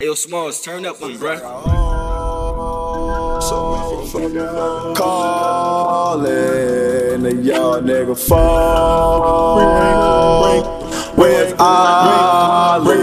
Yo, Smalls, turn up one, bruh. Calling the young nigga phone with Ollie.